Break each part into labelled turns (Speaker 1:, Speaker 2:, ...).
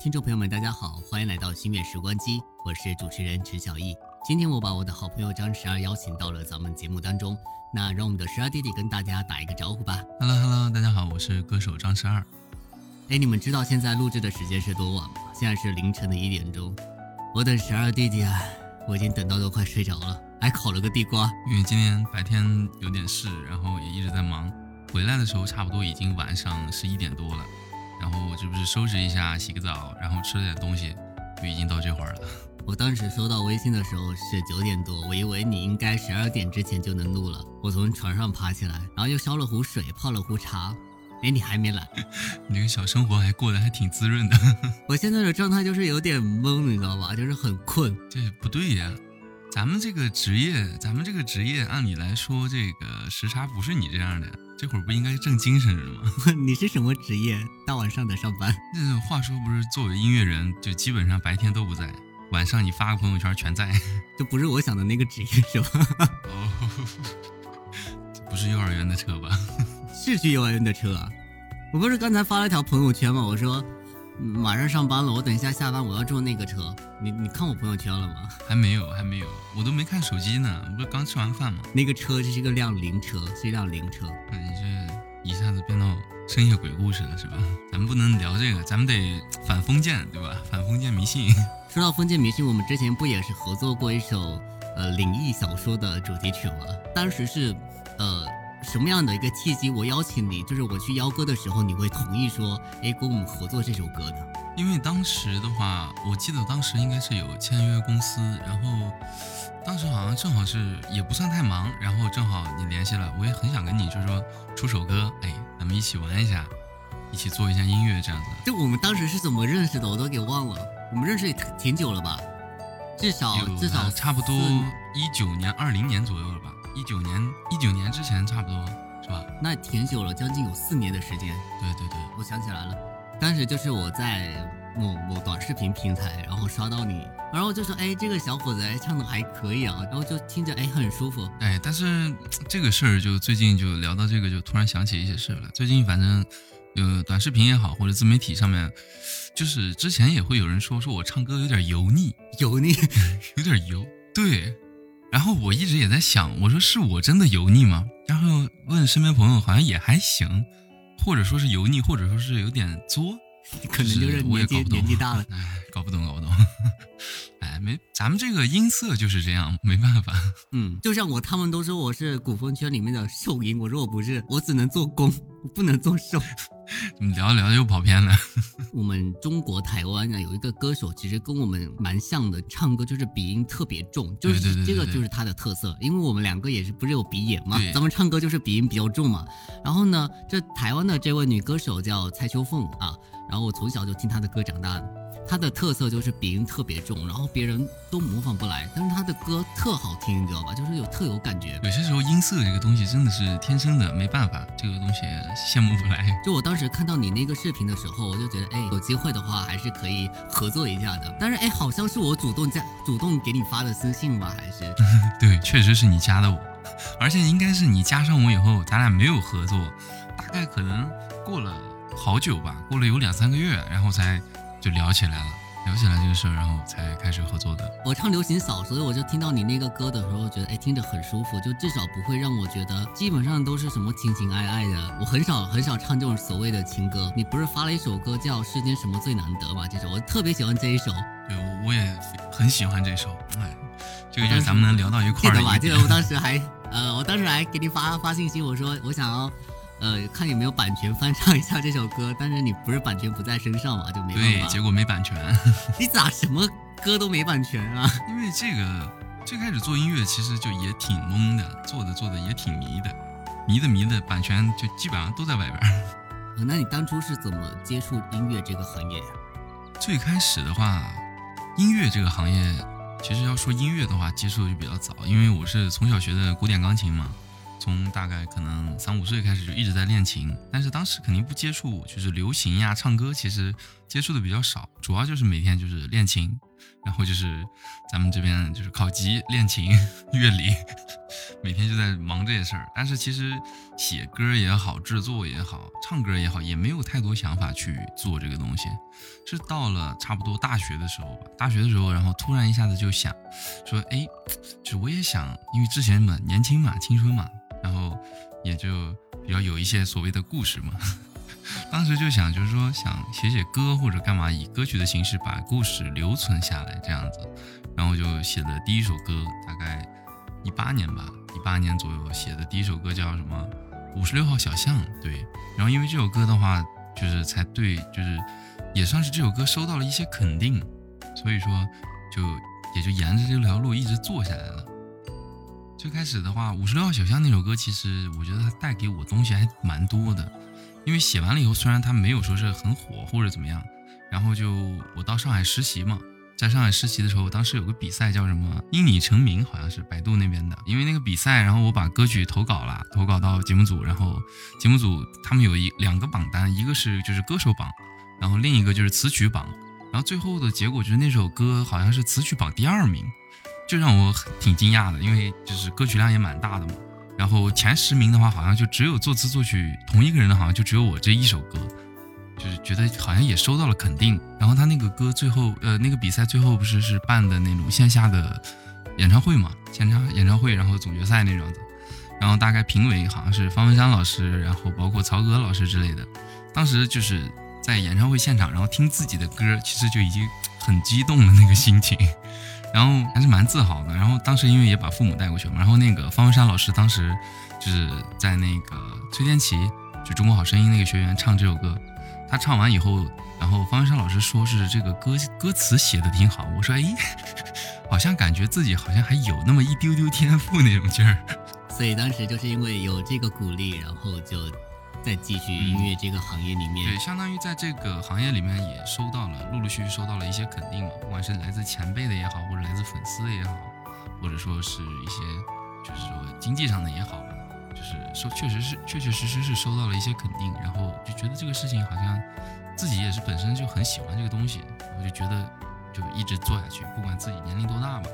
Speaker 1: 听众朋友们，大家好，欢迎来到心月时光机，我是主持人陈小艺。今天我把我的好朋友张十二邀请到了咱们节目当中，那让我们的十二弟弟跟大家打一个招呼吧。
Speaker 2: Hello Hello，大家好，我是歌手张十二。
Speaker 1: 哎，你们知道现在录制的时间是多晚吗？现在是凌晨的一点钟。我等十二弟弟啊，我已经等到都快睡着了，还烤了个地瓜。
Speaker 2: 因为今天白天有点事，然后也一直在忙，回来的时候差不多已经晚上十一点多了。然后这不是收拾一下，洗个澡，然后吃了点东西，就已经到这会儿了。
Speaker 1: 我当时收到微信的时候是九点多，我以为你应该十二点之前就能录了。我从床上爬起来，然后又烧了壶水，泡了壶茶。哎，你还没来？
Speaker 2: 你这个小生活还过得还挺滋润的。
Speaker 1: 我现在的状态就是有点懵，你知道吧？就是很困。
Speaker 2: 这不对呀，咱们这个职业，咱们这个职业，按理来说，这个时差不是你这样的。这会儿不应该正精神着吗？
Speaker 1: 你是什么职业？大晚上的上班？
Speaker 2: 那话说不是，作为音乐人，就基本上白天都不在，晚上你发个朋友圈全在。
Speaker 1: 这不是我想的那个职业是吧？哦，
Speaker 2: 不是幼儿园的车吧？
Speaker 1: 是去幼儿园的车啊！我不是刚才发了条朋友圈吗？我说。马上上班了，我等一下下班我要坐那个车。你你看我朋友圈了吗？
Speaker 2: 还没有，还没有，我都没看手机呢。不是刚吃完饭吗？
Speaker 1: 那个车是一个辆灵车，是一辆灵车。
Speaker 2: 那你这一下子变到深夜鬼故事了是吧？咱们不能聊这个，咱们得反封建对吧？反封建迷信。
Speaker 1: 说到封建迷信，我们之前不也是合作过一首呃灵异小说的主题曲吗？当时是呃。什么样的一个契机，我邀请你，就是我去邀歌的时候，你会同意说，哎，跟我们合作这首歌呢？
Speaker 2: 因为当时的话，我记得当时应该是有签约公司，然后当时好像正好是也不算太忙，然后正好你联系了，我也很想跟你就是说出首歌，哎，咱们一起玩一下，一起做一下音乐这样子。
Speaker 1: 就我们当时是怎么认识的，我都给忘了。我们认识也挺久了吧？至少至少
Speaker 2: 差不多一九年、二零年左右了吧？一九年，一九年之前差不多是吧？
Speaker 1: 那挺久了，将近有四年的时间。
Speaker 2: 对对对，
Speaker 1: 我想起来了，当时就是我在某某短视频平台，然后刷到你，然后就说，哎，这个小伙子哎唱的还可以啊，然后就听着哎很舒服。
Speaker 2: 哎，但是这个事儿就最近就聊到这个，就突然想起一些事了。最近反正有短视频也好，或者自媒体上面，就是之前也会有人说说我唱歌有点油腻，
Speaker 1: 油腻，
Speaker 2: 有点油，对。然后我一直也在想，我说是我真的油腻吗？然后问身边朋友，好像也还行，或者说是油腻，或者说是有点作，
Speaker 1: 可能就是
Speaker 2: 我也搞不懂，
Speaker 1: 年纪大了，
Speaker 2: 哎，搞不懂，搞不懂。哎，没，咱们这个音色就是这样，没办法。
Speaker 1: 嗯，就像我，他们都说我是古风圈里面的兽音，我说我不是，我只能做攻，我不能做受。
Speaker 2: 聊着聊着又跑偏了。
Speaker 1: 我们中国台湾啊，有一个歌手，其实跟我们蛮像的，唱歌就是鼻音特别重，就是这个就是他的特色。因为我们两个也是不是有鼻炎嘛，咱们唱歌就是鼻音比较重嘛。然后呢，这台湾的这位女歌手叫蔡秋凤啊，然后我从小就听他的歌长大的。他的特色就是鼻音特别重，然后别人都模仿不来，但是他的歌特好听，你知道吧？就是有特有感觉。
Speaker 2: 有些时候音色这个东西真的是天生的，没办法，这个东西羡慕不来。
Speaker 1: 就我当时看到你那个视频的时候，我就觉得，哎，有机会的话还是可以合作一下的。但是，哎，好像是我主动加、主动给你发的私信吧？还是？
Speaker 2: 对，确实是你加的我，而且应该是你加上我以后，咱俩没有合作，大概可能过了好久吧，过了有两三个月，然后才。就聊起来了，聊起来这个事儿，然后才开始合作的。
Speaker 1: 我唱流行少，所以我就听到你那个歌的时候，觉得哎，听着很舒服，就至少不会让我觉得基本上都是什么情情爱爱的。我很少很少唱这种所谓的情歌。你不是发了一首歌叫《世间什么最难得》吗？这首我特别喜欢这一首。
Speaker 2: 对，我也很喜欢这首。哎，这个就是咱们能聊到一块儿的。
Speaker 1: 记得吧？记得我当时还呃，我当时还给你发发信息，我说我想要。呃，看有没有版权翻唱一下这首歌，但是你不是版权不在身上嘛，就没
Speaker 2: 对，结果没版权。
Speaker 1: 你咋什么歌都没版权啊？
Speaker 2: 因为这个最开始做音乐其实就也挺懵的，做的做的也挺迷的，迷的迷的，版权就基本上都在外边。
Speaker 1: 那你当初是怎么接触音乐这个行业呀？
Speaker 2: 最开始的话，音乐这个行业其实要说音乐的话，接触的就比较早，因为我是从小学的古典钢琴嘛。从大概可能三五岁开始就一直在练琴，但是当时肯定不接触，就是流行呀、唱歌，其实接触的比较少，主要就是每天就是练琴，然后就是咱们这边就是考级、练琴、乐理，每天就在忙这些事儿。但是其实写歌也好，制作也好，唱歌也好，也没有太多想法去做这个东西。是到了差不多大学的时候吧，大学的时候，然后突然一下子就想说，哎，就我也想，因为之前嘛年轻嘛，青春嘛，然后也就比较有一些所谓的故事嘛。当时就想，就是说想写写歌或者干嘛，以歌曲的形式把故事留存下来这样子，然后就写的第一首歌，大概一八年吧，一八年左右写的第一首歌叫什么？五十六号小巷。对，然后因为这首歌的话，就是才对，就是也算是这首歌收到了一些肯定，所以说就也就沿着这条路一直做下来了。最开始的话，五十六号小巷那首歌，其实我觉得它带给我东西还蛮多的。因为写完了以后，虽然它没有说是很火或者怎么样，然后就我到上海实习嘛，在上海实习的时候，当时有个比赛叫什么“因你成名”，好像是百度那边的。因为那个比赛，然后我把歌曲投稿了，投稿到节目组，然后节目组他们有一两个榜单，一个是就是歌手榜，然后另一个就是词曲榜，然后最后的结果就是那首歌好像是词曲榜第二名，就让我挺惊讶的，因为就是歌曲量也蛮大的嘛。然后前十名的话，好像就只有作词作曲同一个人的，好像就只有我这一首歌，就是觉得好像也收到了肯定。然后他那个歌最后，呃，那个比赛最后不是是办的那种线下的演唱会嘛，线下演唱会，然后总决赛那种子。然后大概评委好像是方文山老师，然后包括曹格老师之类的。当时就是在演唱会现场，然后听自己的歌，其实就已经很激动了那个心情。然后还是蛮自豪的。然后当时因为也把父母带过去嘛。然后那个方文山老师当时就是在那个崔天琪，就中国好声音那个学员唱这首歌。他唱完以后，然后方文山老师说是这个歌歌词写的挺好。我说哎，好像感觉自己好像还有那么一丢丢天赋那种劲儿。
Speaker 1: 所以当时就是因为有这个鼓励，然后就。在继续音乐这个行业里面，
Speaker 2: 对，相当于在这个行业里面也收到了，陆陆续续收到了一些肯定嘛，不管是来自前辈的也好，或者来自粉丝的也好，或者说是一些就是说经济上的也好，就是收确实是确确实实是收到了一些肯定，然后就觉得这个事情好像自己也是本身就很喜欢这个东西，我就觉得就一直做下去，不管自己年龄多大嘛，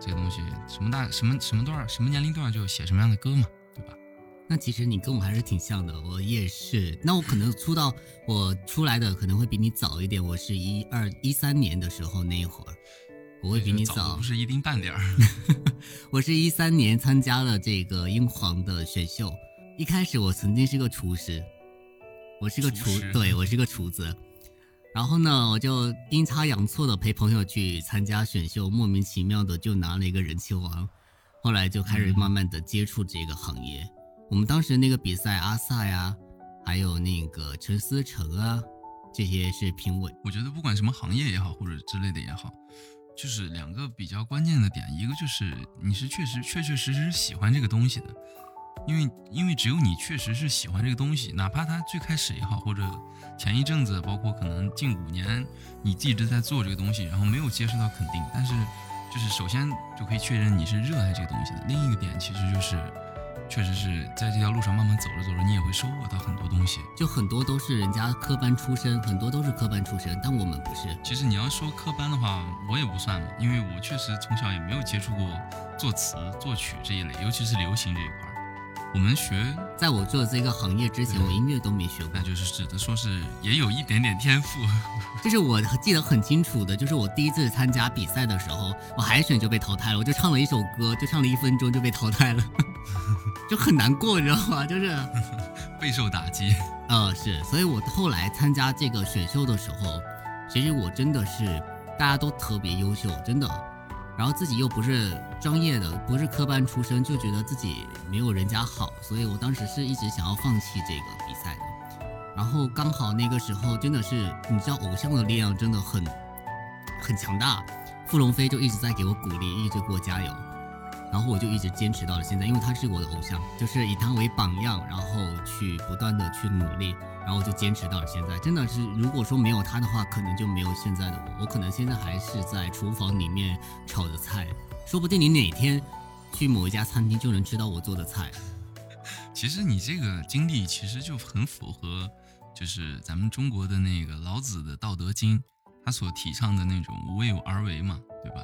Speaker 2: 这个东西什么大什么什么段什么年龄段就写什么样的歌嘛。
Speaker 1: 那其实你跟我还是挺像的，我也是。那我可能出道，我出来的可能会比你早一点。我是一二一三年的时候那一会儿，我会比你早，
Speaker 2: 不是一丁半点儿。
Speaker 1: 我是一三年参加了这个英皇的选秀，一开始我曾经是个厨师，我是个厨，对我是个厨子。然后呢，我就阴差阳错的陪朋友去参加选秀，莫名其妙的就拿了一个人气王，后来就开始慢慢的接触这个行业。我们当时那个比赛，阿萨呀，还有那个陈思诚啊，这些是评委。
Speaker 2: 我觉得不管什么行业也好，或者之类的也好，就是两个比较关键的点，一个就是你是确实确确实实喜欢这个东西的，因为因为只有你确实是喜欢这个东西，哪怕它最开始也好，或者前一阵子，包括可能近五年，你一直在做这个东西，然后没有接受到肯定，但是就是首先就可以确认你是热爱这个东西的。另一个点其实就是。确实是在这条路上慢慢走着走着，你也会收获到很多东西。
Speaker 1: 就很多都是人家科班出身，很多都是科班出身，但我们不是。
Speaker 2: 其实你要说科班的话，我也不算，因为我确实从小也没有接触过作词、作曲这一类，尤其是流行这一块。我们学，
Speaker 1: 在我做这个行业之前，我音乐都没学过，
Speaker 2: 那就是只能说是也有一点点天赋。
Speaker 1: 就是我记得很清楚的，就是我第一次参加比赛的时候，我海选就被淘汰了，我就唱了一首歌，就唱了一分钟就被淘汰了，就很难过，你知道吗？就是
Speaker 2: 备受打击。
Speaker 1: 呃，是，所以我后来参加这个选秀的时候，其实我真的是大家都特别优秀，真的。然后自己又不是专业的，不是科班出身，就觉得自己没有人家好，所以我当时是一直想要放弃这个比赛的。然后刚好那个时候真的是，你知道偶像的力量真的很很强大，傅龙飞就一直在给我鼓励，一直给我加油，然后我就一直坚持到了现在，因为他是我的偶像，就是以他为榜样，然后去不断的去努力。然后就坚持到了现在，真的是，如果说没有他的话，可能就没有现在的我。我可能现在还是在厨房里面炒的菜，说不定你哪天去某一家餐厅就能吃到我做的菜。
Speaker 2: 其实你这个经历其实就很符合，就是咱们中国的那个老子的《道德经》，他所提倡的那种无为而为嘛，对吧？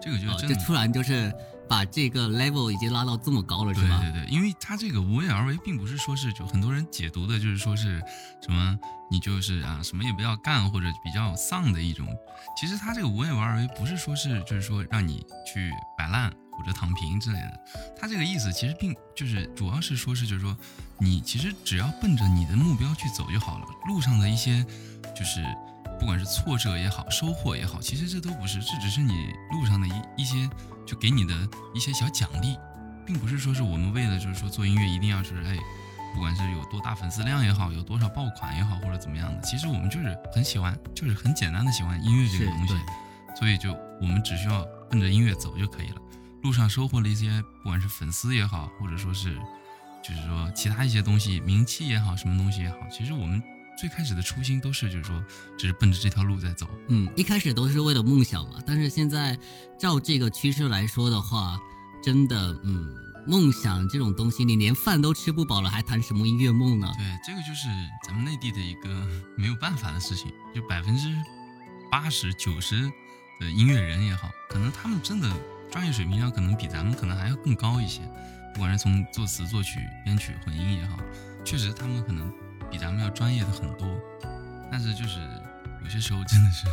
Speaker 2: 这个就真
Speaker 1: 的突然就是把这个 level 已经拉到这么高了，是
Speaker 2: 吧？对对对，因为他这个无为而为，并不是说是就很多人解读的就是说是什么你就是啊什么也不要干或者比较丧的一种。其实他这个无为而为，不是说是就是说让你去摆烂或者躺平之类的。他这个意思其实并就是主要是说是就是说你其实只要奔着你的目标去走就好了，路上的一些就是。不管是挫折也好，收获也好，其实这都不是，这只是你路上的一一些，就给你的一些小奖励，并不是说是我们为了就是说做音乐一定要是哎，不管是有多大粉丝量也好，有多少爆款也好，或者怎么样的，其实我们就是很喜欢，就是很简单的喜欢音乐这个东西，所以就我们只需要奔着音乐走就可以了。路上收获了一些，不管是粉丝也好，或者说是就是说其他一些东西，名气也好，什么东西也好，其实我们。最开始的初心都是，就是说，只是奔着这条路在走。
Speaker 1: 嗯，一开始都是为了梦想嘛。但是现在照这个趋势来说的话，真的，嗯，梦想这种东西，你连饭都吃不饱了，还谈什么音乐梦呢？
Speaker 2: 对，这个就是咱们内地的一个 没有办法的事情。就百分之八十九十的音乐人也好，可能他们真的专业水平上可能比咱们可能还要更高一些。不管是从作词、作曲、编曲、混音也好，确实他们可能。比咱们要专业的很多，但是就是有些时候真的是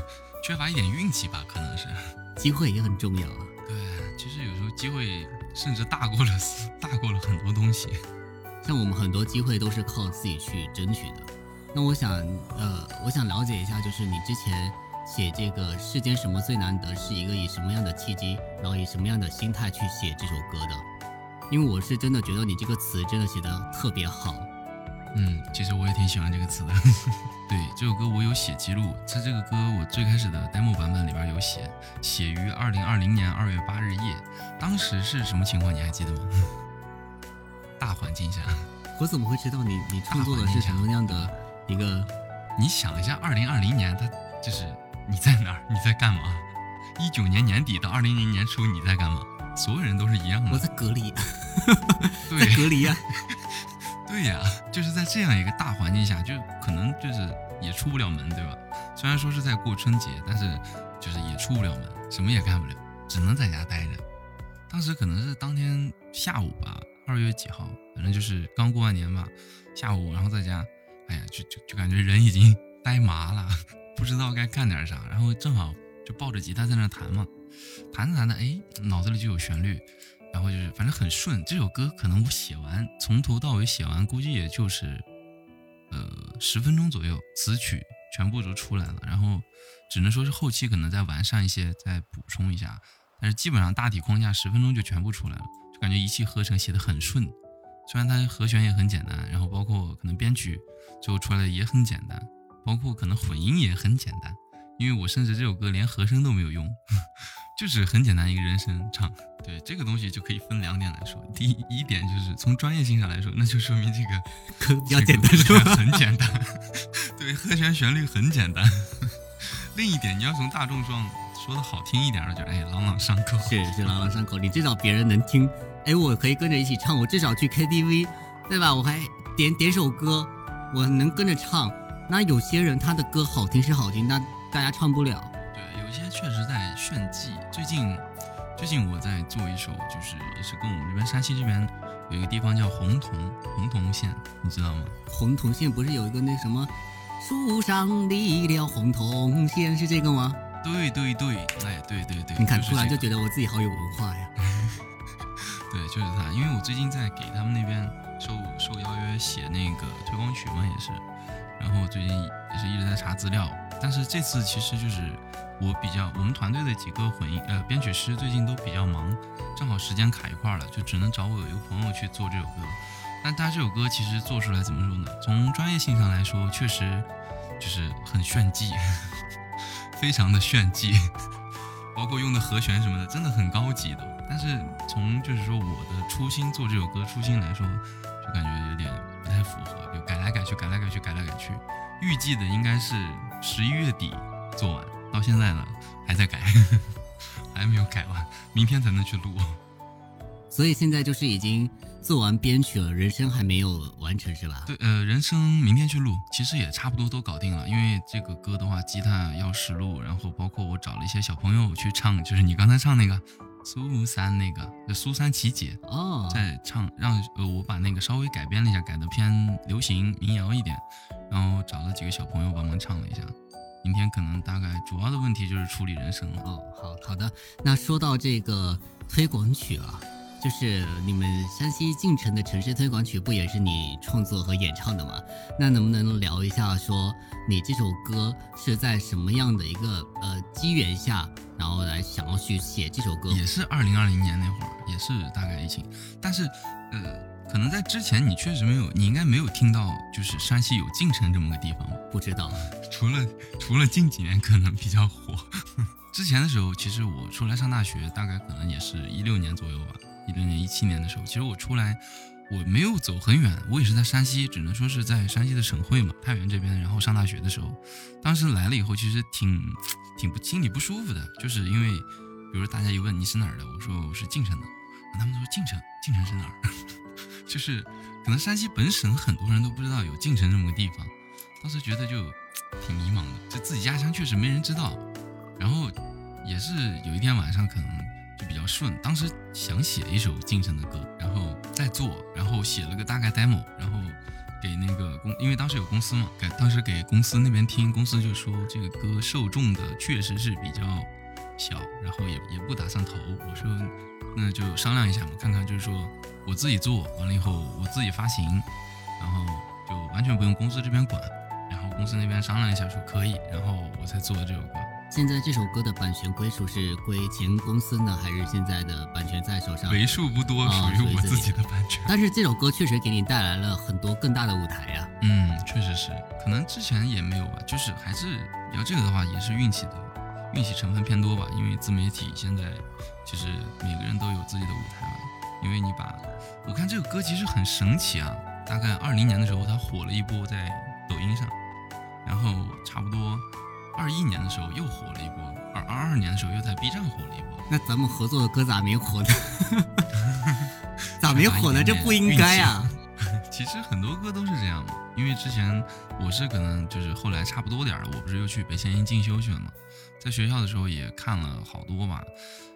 Speaker 2: 缺乏一点运气吧，可能是
Speaker 1: 机会也很重要啊。
Speaker 2: 对，其实有时候机会甚至大过了大过了很多东西。
Speaker 1: 像我们很多机会都是靠自己去争取的。那我想，呃，我想了解一下，就是你之前写这个世间什么最难得，是一个以什么样的契机，然后以什么样的心态去写这首歌的？因为我是真的觉得你这个词真的写的特别好。
Speaker 2: 嗯，其实我也挺喜欢这个词的。对，这首歌我有写记录，在这个歌我最开始的 demo 版本里边有写，写于二零二零年二月八日夜。当时是什么情况？你还记得吗？大环境下，
Speaker 1: 我怎么会知道你你创作的是什么样的一个？
Speaker 2: 你想一下，二零二零年，它就是你在哪儿？你在干嘛？一九年年底到二零年年初你在干嘛？所有人都是一样的。
Speaker 1: 我在隔离，
Speaker 2: 在
Speaker 1: 隔离呀。
Speaker 2: 对呀，就是在这样一个大环境下，就可能就是也出不了门，对吧？虽然说是在过春节，但是就是也出不了门，什么也干不了，只能在家待着。当时可能是当天下午吧，二月几号，反正就是刚过完年吧，下午，然后在家，哎呀，就就就感觉人已经呆麻了，不知道该干点啥，然后正好就抱着吉他在那弹嘛，弹着弹着，哎，脑子里就有旋律。然后就是，反正很顺。这首歌可能我写完，从头到尾写完，估计也就是，呃，十分钟左右，词曲全部都出来了。然后只能说是后期可能再完善一些，再补充一下。但是基本上大体框架十分钟就全部出来了，就感觉一气呵成，写的很顺。虽然它和弦也很简单，然后包括可能编曲最后出来的也很简单，包括可能混音也很简单。因为我甚至这首歌连和声都没有用。就是很简单一个人声唱，对这个东西就可以分两点来说。第一点就是从专业性上来说，那就说明这个
Speaker 1: 歌比较简单，是吧？
Speaker 2: 很简单，对，和弦旋律很简单。另一点，你要从大众上说的好听一点的，就哎朗朗上口，
Speaker 1: 是是朗朗上口。你至少别人能听，哎，我可以跟着一起唱，我至少去 KTV，对吧？我还点点首歌，我能跟着唱。那有些人他的歌好听是好听，但大家唱不了。
Speaker 2: 对有些确实在炫技。最近，最近我在做一首，就是也是跟我们这边山西这边有一个地方叫洪洞，洪洞县，你知道吗？
Speaker 1: 洪洞县不是有一个那什么树上立了洪洞县，是这个吗？
Speaker 2: 对对对，哎，对对对，
Speaker 1: 你看突然就觉得我自己好有文化呀。
Speaker 2: 对，就是他，因为我最近在给他们那边受受邀约写那个推广曲嘛，也是，然后最近也是一直在查资料，但是这次其实就是。我比较，我们团队的几个混音呃编曲师最近都比较忙，正好时间卡一块儿了，就只能找我有一个朋友去做这首歌。但他这首歌其实做出来怎么说呢？从专业性上来说，确实就是很炫技，非常的炫技，包括用的和弦什么的，真的很高级的。但是从就是说我的初心做这首歌初心来说，就感觉有点不太符合，就改来改去，改来改去，改来改去。预计的应该是十一月底做完。到现在呢，还在改，还没有改完，明天才能去录。
Speaker 1: 所以现在就是已经做完编曲了，人声还没有完成是吧？
Speaker 2: 对，呃，人声明天去录，其实也差不多都搞定了。因为这个歌的话，吉他要实录，然后包括我找了一些小朋友去唱，就是你刚才唱那个苏三那个，苏三起解
Speaker 1: 哦，
Speaker 2: 在唱，让呃我把那个稍微改编了一下，改的偏流行民谣一点，然后找了几个小朋友帮忙唱了一下。明天可能大概主要的问题就是处理人声了。
Speaker 1: 哦，好好的。那说到这个推广曲啊。就是你们山西晋城的城市推广曲，不也是你创作和演唱的吗？那能不能聊一下，说你这首歌是在什么样的一个呃机缘下，然后来想要去写这首歌？
Speaker 2: 也是二零二零年那会儿，也是大概疫情，但是呃，可能在之前你确实没有，你应该没有听到，就是山西有晋城这么个地方
Speaker 1: 不知道，
Speaker 2: 除了除了近几年可能比较火，之前的时候，其实我出来上大学，大概可能也是一六年左右吧。一六年、一七年的时候，其实我出来，我没有走很远，我也是在山西，只能说是在山西的省会嘛，太原这边。然后上大学的时候，当时来了以后，其实挺挺不心里不舒服的，就是因为，比如说大家一问你是哪儿的，我说我是晋城的，他们说晋城，晋城是哪儿？就是可能山西本省很多人都不知道有晋城这么个地方，当时觉得就挺迷茫的，就自己家乡确实没人知道。然后也是有一天晚上可能。就比较顺，当时想写一首晋城的歌，然后再做，然后写了个大概 demo，然后给那个公，因为当时有公司嘛，给当时给公司那边听，公司就说这个歌受众的确实是比较小，然后也也不打算投。我说那就商量一下嘛，看看就是说我自己做完了以后我自己发行，然后就完全不用公司这边管，然后公司那边商量一下说可以，然后我才做的这首歌。
Speaker 1: 现在这首歌的版权归属是归前公司呢，还是现在的版权在手上？
Speaker 2: 为数不多属于我自己的版权。
Speaker 1: 但是这首歌确实给你带来了很多更大的舞台呀。
Speaker 2: 嗯，确实是，可能之前也没有吧，就是还是聊这个的话，也是运气的，运气成分偏多吧。因为自媒体现在就是每个人都有自己的舞台嘛。因为你把，我看这个歌其实很神奇啊。大概二零年的时候，它火了一波在抖音上，然后差不多。二一年的时候又火了一波，二二二年的时候又在 B 站火了一波。
Speaker 1: 那咱们合作的歌咋没火呢？咋没火呢？这不应该啊！
Speaker 2: 其实很多歌都是这样嘛，因为之前我是可能就是后来差不多点儿了，我不是又去北仙音进修去了嘛，在学校的时候也看了好多吧，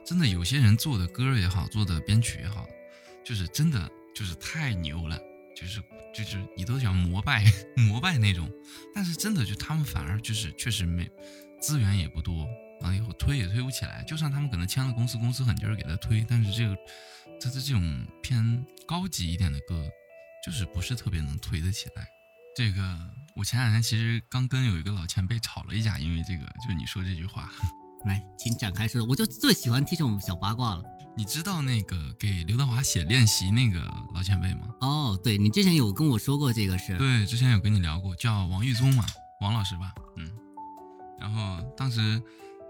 Speaker 2: 真的有些人做的歌也好，做的编曲也好，就是真的就是太牛了。就是就是你都想膜拜 膜拜那种，但是真的就他们反而就是确实没资源也不多，完了以后推也推不起来。就算他们可能签了公司，公司狠劲儿给他推，但是这个他的这种偏高级一点的歌，就是不是特别能推得起来。这个我前两天其实刚跟有一个老前辈吵了一架，因为这个就你说这句话。
Speaker 1: 来，请展开说，我就最喜欢听这种小八卦了。
Speaker 2: 你知道那个给刘德华写练习那个老前辈吗？
Speaker 1: 哦，对你之前有跟我说过这个事。
Speaker 2: 对，之前有跟你聊过，叫王玉宗嘛，王老师吧，嗯。然后当时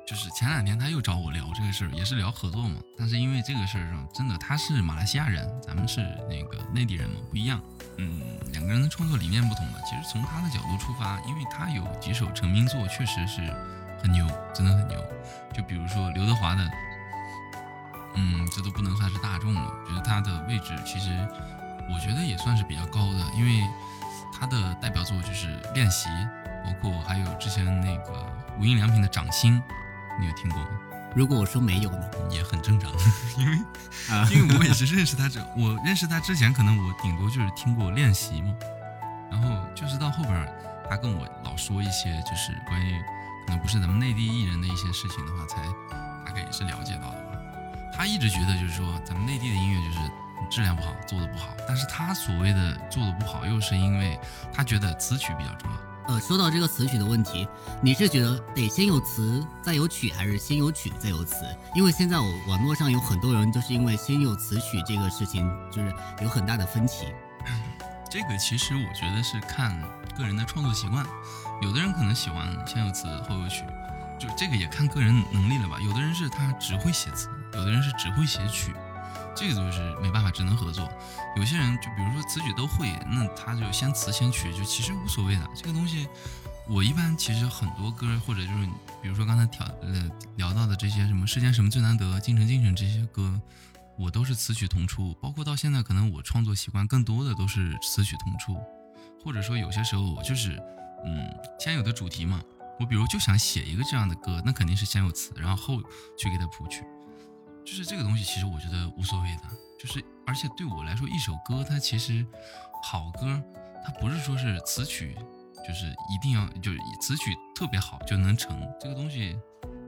Speaker 2: 就是前两天他又找我聊这个事儿，也是聊合作嘛。但是因为这个事儿上，真的他是马来西亚人，咱们是那个内地人嘛，不一样。嗯，两个人的创作理念不同嘛。其实从他的角度出发，因为他有几首成名作，确实是很牛，真的很牛。就比如说刘德华的。嗯，这都不能算是大众了。我觉得他的位置其实，我觉得也算是比较高的，因为他的代表作就是《练习》，包括还有之前那个无印良品的《掌心》，你有听过吗？
Speaker 1: 如果我说没有呢，
Speaker 2: 也很正常，因为因为我也是认识他这，我认识他之前，可能我顶多就是听过《练习》嘛，然后就是到后边他跟我老说一些就是关于可能不是咱们内地艺人的一些事情的话，才大概也是了解到的。他一直觉得就是说，咱们内地的音乐就是质量不好，做的不好。但是他所谓的做的不好，又是因为他觉得词曲比较重要。
Speaker 1: 呃，说到这个词曲的问题，你是觉得得先有词再有曲，还是先有曲再有词？因为现在我网络上有很多人就是因为先有词曲这个事情，就是有很大的分歧。
Speaker 2: 这个其实我觉得是看个人的创作习惯，有的人可能喜欢先有词后有曲。就这个也看个人能力了吧，有的人是他只会写词，有的人是只会写曲，这个就是没办法，只能合作。有些人就比如说词曲都会，那他就先词先曲，就其实无所谓的。这个东西，我一般其实很多歌或者就是比如说刚才调呃聊到的这些什么世间什么最难得，京城京城这些歌，我都是词曲同出，包括到现在，可能我创作习惯更多的都是词曲同出，或者说有些时候我就是，嗯，先有的主题嘛，我比如就想写一个这样的歌，那肯定是先有词，然后后去给它谱曲，就是这个东西其实我觉得无所谓的，就是而且对我来说，一首歌它其实好歌，它不是说是词曲，就是一定要就是词曲特别好就能成，这个东西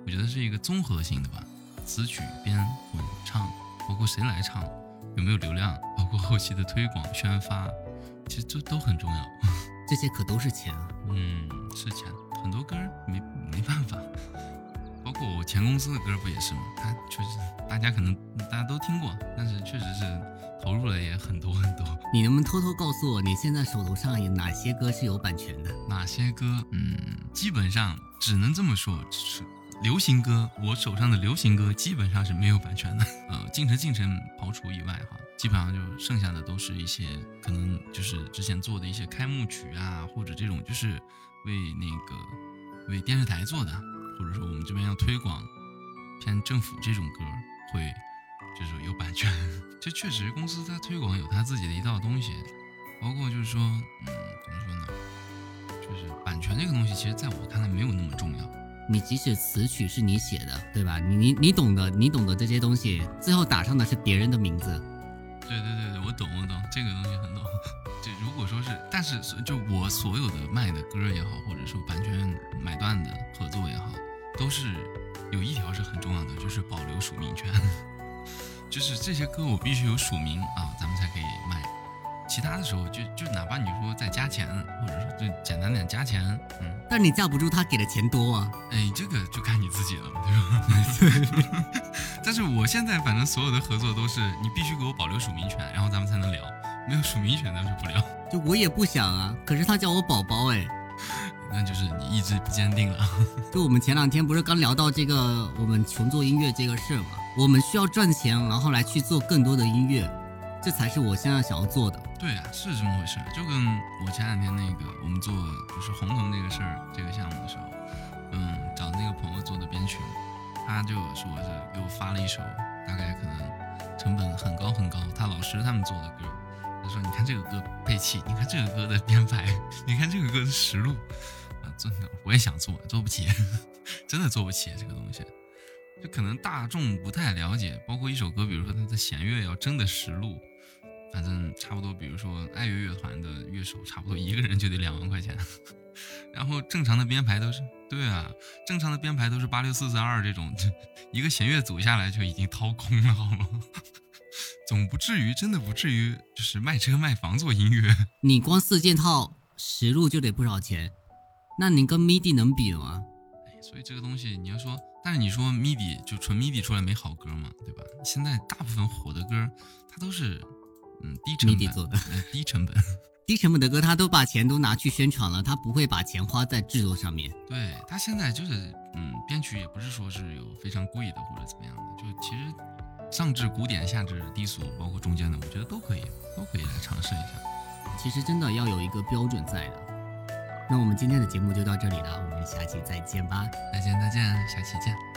Speaker 2: 我觉得是一个综合性的吧，词曲编混唱。包括谁来唱，有没有流量，包括后期的推广宣发，其实这都很重要。
Speaker 1: 这些可都是钱啊。
Speaker 2: 嗯，是钱。很多歌没没办法，我前公司的歌不也是吗？他确实大家可能大家都听过，但是确实是投入了也很多很多。
Speaker 1: 你能不能偷偷告诉我，你现在手头上有哪些歌是有版权的？
Speaker 2: 哪些歌？嗯，基本上只能这么说，是。流行歌，我手上的流行歌基本上是没有版权的。呃，进城进城刨除以外，哈，基本上就剩下的都是一些可能就是之前做的一些开幕曲啊，或者这种就是为那个为电视台做的，或者说我们这边要推广偏政府这种歌，会就是有版权。这确实公司在推广有他自己的一套东西，包括就是说，嗯，怎么说呢？就是版权这个东西，其实在我看来没有那么重要。
Speaker 1: 你即使词曲是你写的，对吧？你你你懂得，你懂得这些东西，最后打上的是别人的名字。
Speaker 2: 对对对对，我懂我懂，这个东西很懂。就如果说是，但是就我所有的卖的歌也好，或者说版权买断的合作也好，都是有一条是很重要的，就是保留署名权。就是这些歌我必须有署名啊，咱们才可以卖。其他的时候就就哪怕你说再加钱，或者说就简单点加钱，嗯，
Speaker 1: 但你架不住他给的钱多啊。
Speaker 2: 哎，这个就看你自己了，对吧？但是我现在反正所有的合作都是你必须给我保留署名权，然后咱们才能聊。没有署名权咱们就不聊。
Speaker 1: 就我也不想啊，可是他叫我宝宝哎，
Speaker 2: 那就是你意志不坚定了。
Speaker 1: 就我们前两天不是刚聊到这个我们穷做音乐这个事嘛，我们需要赚钱，然后来去做更多的音乐。这才是我现在想要做的。
Speaker 2: 对啊，是这么回事。就跟我前两天那个我们做就是红彤那个事儿这个项目的时候，嗯，找那个朋友做的编曲，他就说是给我发了一首大概可能成本很高很高，他老师他们做的歌。他说：“你看这个歌配器，你看这个歌的编排，你看这个歌的实录啊，真的我也想做，做不起，真的做不起这个东西。就可能大众不太了解，包括一首歌，比如说它的弦乐要真的实录。”反正差不多，比如说爱乐乐团的乐手，差不多一个人就得两万块钱。然后正常的编排都是，对啊，正常的编排都是八六四四二这种，一个弦乐组下来就已经掏空了，好吗？总不至于，真的不至于，就是卖车卖房做音乐。
Speaker 1: 你光四件套实录就得不少钱，那你跟 MIDI 能比吗？
Speaker 2: 哎，所以这个东西你要说，但是你说 MIDI 就纯 MIDI 出来没好歌嘛，对吧？现在大部分火的歌，它都是。嗯，低成本
Speaker 1: 做的，
Speaker 2: 低成本，
Speaker 1: 低成本的歌，他都把钱都拿去宣传了，他不会把钱花在制作上面。
Speaker 2: 对他现在就是，嗯，编曲也不是说是有非常贵的或者怎么样的，就其实上至古典，下至低俗，包括中间的，我觉得都可以，都可以来尝试一下。
Speaker 1: 其实真的要有一个标准在的。那我们今天的节目就到这里了，我们下期再见吧，
Speaker 2: 再见再见，下期见。